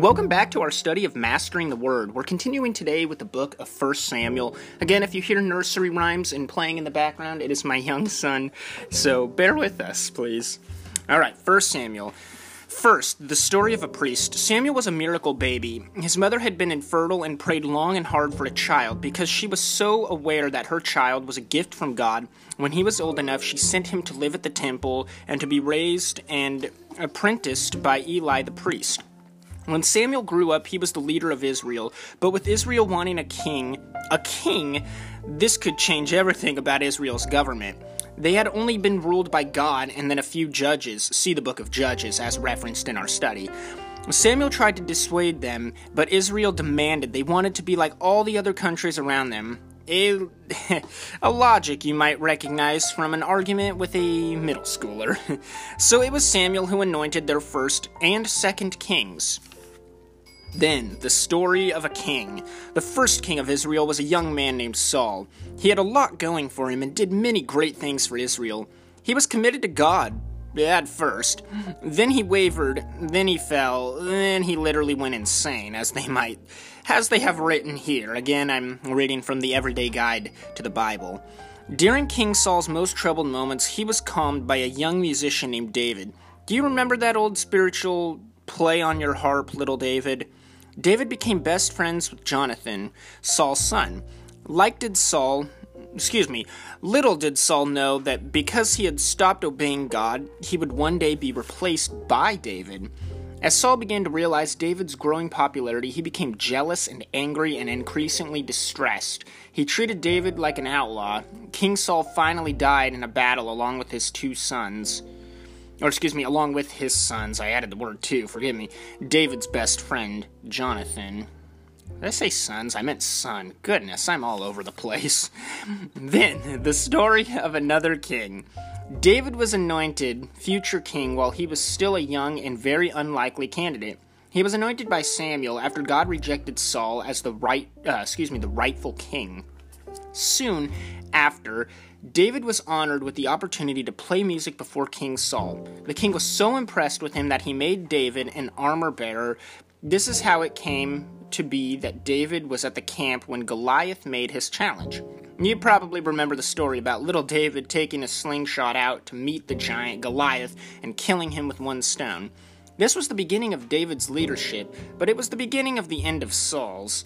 Welcome back to our study of Mastering the Word. We're continuing today with the book of 1 Samuel. Again, if you hear nursery rhymes and playing in the background, it is my young son, so bear with us, please. All right, 1 Samuel. First, the story of a priest. Samuel was a miracle baby. His mother had been infertile and prayed long and hard for a child because she was so aware that her child was a gift from God. When he was old enough, she sent him to live at the temple and to be raised and apprenticed by Eli the priest. When Samuel grew up, he was the leader of Israel, but with Israel wanting a king, a king, this could change everything about Israel's government. They had only been ruled by God and then a few judges. See the book of Judges as referenced in our study. Samuel tried to dissuade them, but Israel demanded they wanted to be like all the other countries around them. A, a logic you might recognize from an argument with a middle schooler. so it was Samuel who anointed their first and second kings. Then, the story of a king. The first king of Israel was a young man named Saul. He had a lot going for him and did many great things for Israel. He was committed to God, at first. Then he wavered, then he fell, then he literally went insane, as they might, as they have written here. Again, I'm reading from the Everyday Guide to the Bible. During King Saul's most troubled moments, he was calmed by a young musician named David. Do you remember that old spiritual play on your harp, little David? David became best friends with Jonathan, Saul's son. Like did Saul, excuse me, little did Saul know that because he had stopped obeying God, he would one day be replaced by David. As Saul began to realize David's growing popularity, he became jealous and angry and increasingly distressed. He treated David like an outlaw. King Saul finally died in a battle along with his two sons or excuse me, along with his sons, I added the word too, forgive me, David's best friend, Jonathan. Did I say sons? I meant son. Goodness, I'm all over the place. then, the story of another king. David was anointed future king while he was still a young and very unlikely candidate. He was anointed by Samuel after God rejected Saul as the right, uh, excuse me, the rightful king. Soon after, David was honored with the opportunity to play music before King Saul. The king was so impressed with him that he made David an armor bearer. This is how it came to be that David was at the camp when Goliath made his challenge. You probably remember the story about little David taking a slingshot out to meet the giant Goliath and killing him with one stone. This was the beginning of David's leadership, but it was the beginning of the end of Saul's.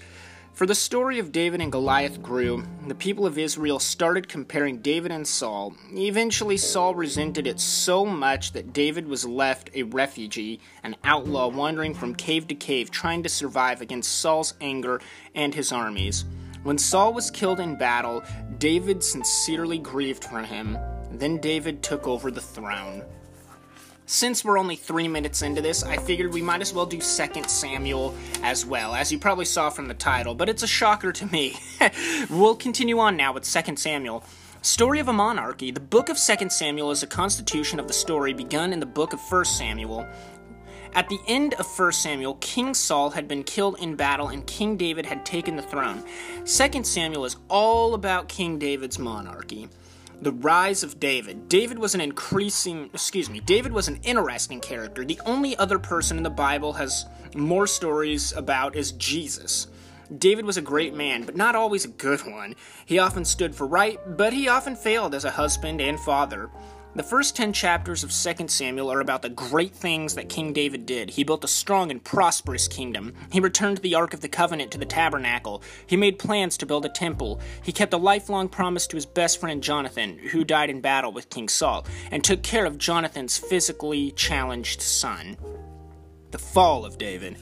For the story of David and Goliath grew, the people of Israel started comparing David and Saul. Eventually, Saul resented it so much that David was left a refugee, an outlaw wandering from cave to cave, trying to survive against Saul's anger and his armies. When Saul was killed in battle, David sincerely grieved for him. Then David took over the throne. Since we're only three minutes into this, I figured we might as well do 2 Samuel as well, as you probably saw from the title, but it's a shocker to me. we'll continue on now with 2 Samuel. Story of a Monarchy. The book of 2 Samuel is a constitution of the story begun in the book of 1 Samuel. At the end of 1 Samuel, King Saul had been killed in battle and King David had taken the throne. 2 Samuel is all about King David's monarchy the rise of David. David was an increasing, excuse me, David was an interesting character. The only other person in the Bible has more stories about is Jesus. David was a great man, but not always a good one. He often stood for right, but he often failed as a husband and father. The first 10 chapters of 2 Samuel are about the great things that King David did. He built a strong and prosperous kingdom. He returned the Ark of the Covenant to the tabernacle. He made plans to build a temple. He kept a lifelong promise to his best friend Jonathan, who died in battle with King Saul, and took care of Jonathan's physically challenged son. The fall of David.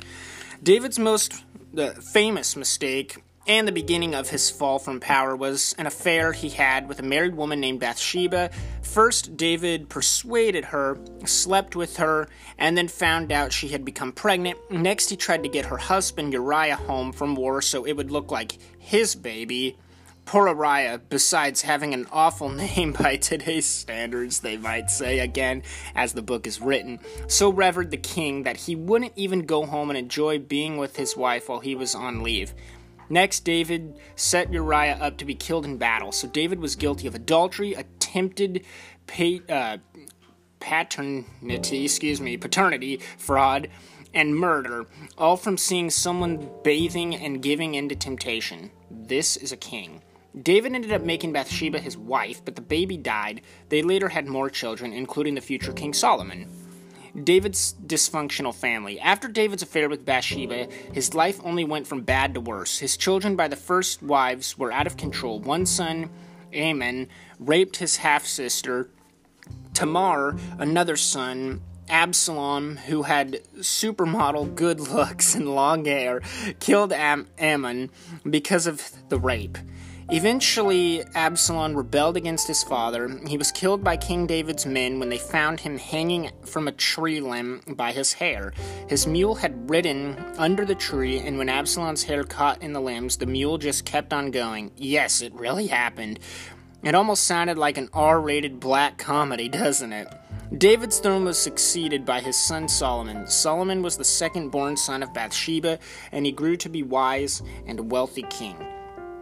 David's most uh, famous mistake and the beginning of his fall from power was an affair he had with a married woman named Bathsheba. First, David persuaded her, slept with her, and then found out she had become pregnant. Next, he tried to get her husband Uriah home from war so it would look like his baby. Poor Uriah, besides having an awful name by today's standards, they might say, again, as the book is written, so revered the king that he wouldn't even go home and enjoy being with his wife while he was on leave. Next, David set Uriah up to be killed in battle. So David was guilty of adultery, attempted pa- uh, paternity, excuse me, paternity, fraud, and murder, all from seeing someone bathing and giving into temptation. This is a king. David ended up making Bathsheba his wife, but the baby died. They later had more children, including the future King Solomon. David's dysfunctional family. After David's affair with Bathsheba, his life only went from bad to worse. His children by the first wives were out of control. One son, Amnon, raped his half sister. Tamar, another son, Absalom, who had supermodel good looks and long hair, killed Am- Ammon because of the rape. Eventually, Absalom rebelled against his father. He was killed by King David's men when they found him hanging from a tree limb by his hair. His mule had ridden under the tree, and when Absalom's hair caught in the limbs, the mule just kept on going. Yes, it really happened. It almost sounded like an R rated black comedy, doesn't it? David's throne was succeeded by his son Solomon. Solomon was the second born son of Bathsheba, and he grew to be wise and a wealthy king.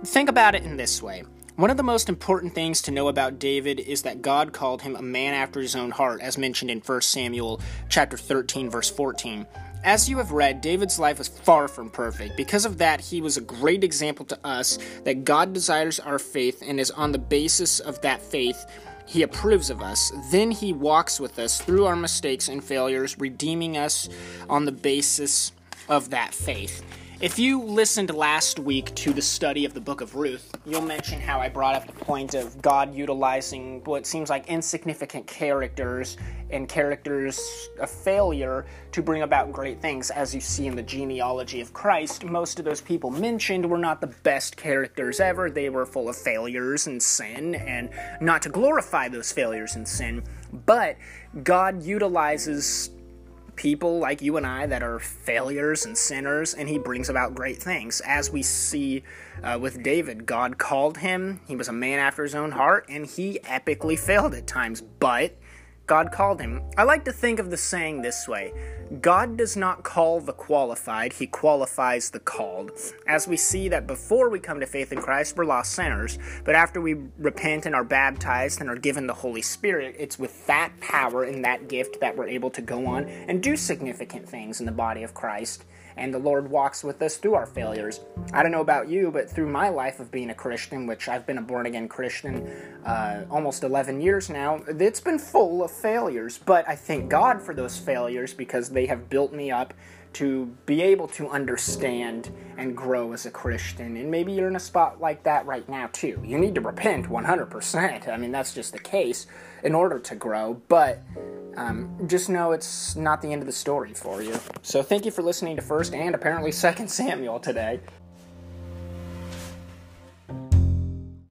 Think about it in this way. One of the most important things to know about David is that God called him a man after his own heart, as mentioned in 1 Samuel chapter 13 verse 14. As you have read, David's life was far from perfect. Because of that, he was a great example to us that God desires our faith and is on the basis of that faith he approves of us. Then he walks with us through our mistakes and failures, redeeming us on the basis of that faith. If you listened last week to the study of the book of Ruth, you'll mention how I brought up the point of God utilizing what seems like insignificant characters and characters of failure to bring about great things. As you see in the genealogy of Christ, most of those people mentioned were not the best characters ever. They were full of failures and sin, and not to glorify those failures and sin, but God utilizes people like you and I that are failures and sinners, and he brings about great things. As we see uh, with David, God called him, he was a man after his own heart, and he epically failed at times, but God called him. I like to think of the saying this way God does not call the qualified, He qualifies the called. As we see that before we come to faith in Christ, we're lost sinners, but after we repent and are baptized and are given the Holy Spirit, it's with that power and that gift that we're able to go on and do significant things in the body of Christ and the Lord walks with us through our failures. I don't know about you, but through my life of being a Christian, which I've been a born again Christian uh, almost 11 years now, it's been full of failures. But I thank God for those failures because they have built me up to be able to understand and grow as a Christian. And maybe you're in a spot like that right now, too. You need to repent 100%. I mean, that's just the case in order to grow. But um, just know it's not the end of the story for you. So thank you for listening to First and apparently Second Samuel today.